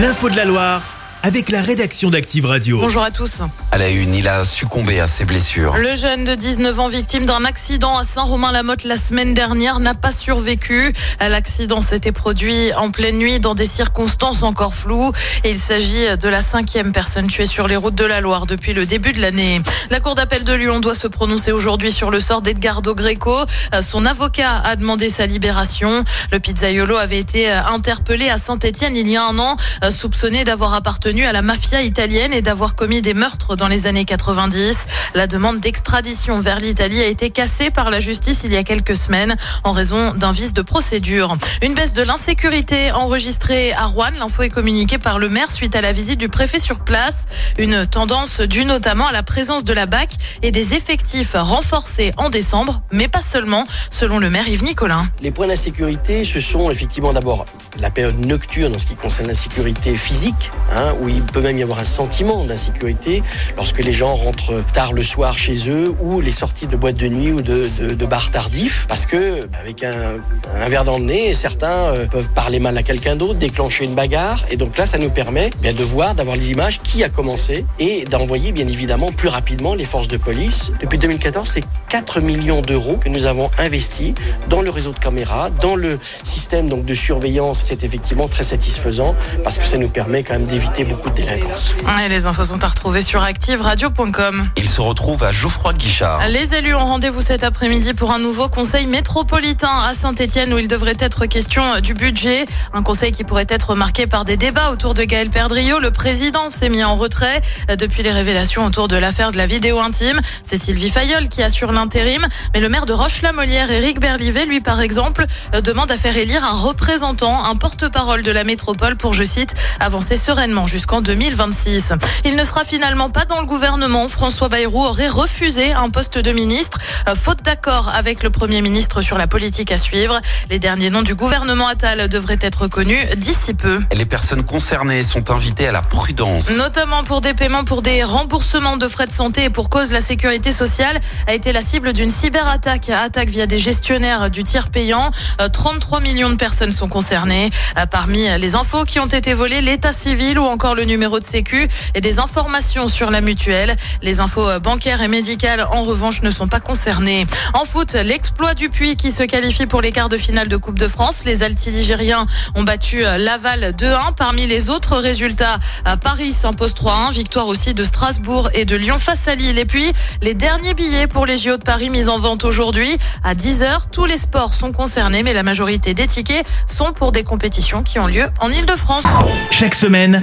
L'info de la Loire avec la rédaction d'Active Radio. Bonjour à tous. À la une, il a succombé à ses blessures. Le jeune de 19 ans victime d'un accident à Saint-Romain-la-Motte la semaine dernière n'a pas survécu. L'accident s'était produit en pleine nuit dans des circonstances encore floues. Et il s'agit de la cinquième personne tuée sur les routes de la Loire depuis le début de l'année. La Cour d'appel de Lyon doit se prononcer aujourd'hui sur le sort d'Edgardo Greco. Son avocat a demandé sa libération. Le pizzaiolo avait été interpellé à Saint-Etienne il y a un an, soupçonné d'avoir appartenu à la mafia italienne et d'avoir commis des meurtres dans les années 90. La demande d'extradition vers l'Italie a été cassée par la justice il y a quelques semaines en raison d'un vice de procédure. Une baisse de l'insécurité enregistrée à Rouen. L'info est communiquée par le maire suite à la visite du préfet sur place. Une tendance due notamment à la présence de la BAC et des effectifs renforcés en décembre, mais pas seulement, selon le maire Yves Nicolin. Les points d'insécurité, ce sont effectivement d'abord la période nocturne en ce qui concerne l'insécurité physique, hein, où il peut même y avoir un sentiment d'insécurité lorsque les gens rentrent tard le soir chez eux ou les sorties de boîtes de nuit ou de, bars tardifs parce que avec un, verre dans le nez, certains euh, peuvent parler mal à quelqu'un d'autre, déclencher une bagarre et donc là ça nous permet bien de voir, d'avoir les images qui a commencé et d'envoyer bien évidemment plus rapidement les forces de police. Depuis 2014, c'est 4 millions d'euros que nous avons investis dans le réseau de caméras, dans le système donc de surveillance. C'est effectivement très satisfaisant parce que ça nous permet quand même d'éviter beaucoup de délinquance. Et les infos sont à retrouver sur activeradio.com. Il se retrouve à Geoffroy Guichard. Les élus ont rendez-vous cet après-midi pour un nouveau conseil métropolitain à Saint-Etienne où il devrait être question du budget. Un conseil qui pourrait être marqué par des débats autour de Gaël Perdriau. Le président s'est mis en retrait depuis les révélations autour de l'affaire de la vidéo intime. C'est Sylvie Fayol qui assure l'intérim. Mais le maire de Roche-la-Molière, Éric Berlivet, lui par exemple, demande à faire élire un représentant, un porte-parole de la métropole pour, je cite, avancer sereinement jusqu'en 2026. Il ne sera finalement pas dans le gouvernement. François Bayrou aurait refusé un poste de ministre, faute d'accord avec le Premier ministre sur la politique à suivre. Les derniers noms du gouvernement Attal devraient être connus d'ici peu. Les personnes concernées sont invitées à la prudence. Notamment pour des paiements pour des remboursements de frais de santé et pour cause la sécurité sociale a été la cible d'une cyberattaque, attaque via des gestionnaires du tiers payant. 33 millions de personnes sont concernées. Parmi les infos qui ont été volées, l'état civil ou encore le numéro de sécu et des informations sur la mutuelle. Les infos bancaires et médicales, en revanche, ne sont pas concernées. En foot, l'exploit du Puy qui se qualifie pour les quarts de finale de Coupe de France. Les altiligériens ont battu Laval 2-1. Parmi les autres résultats, Paris s'impose 3-1. Victoire aussi de Strasbourg et de Lyon face à Lille. Et puis, les derniers billets pour les JO de Paris mis en vente aujourd'hui. À 10h, tous les sports sont concernés, mais la majorité des tickets sont pour des compétitions qui ont lieu en Ile-de-France. Chaque semaine,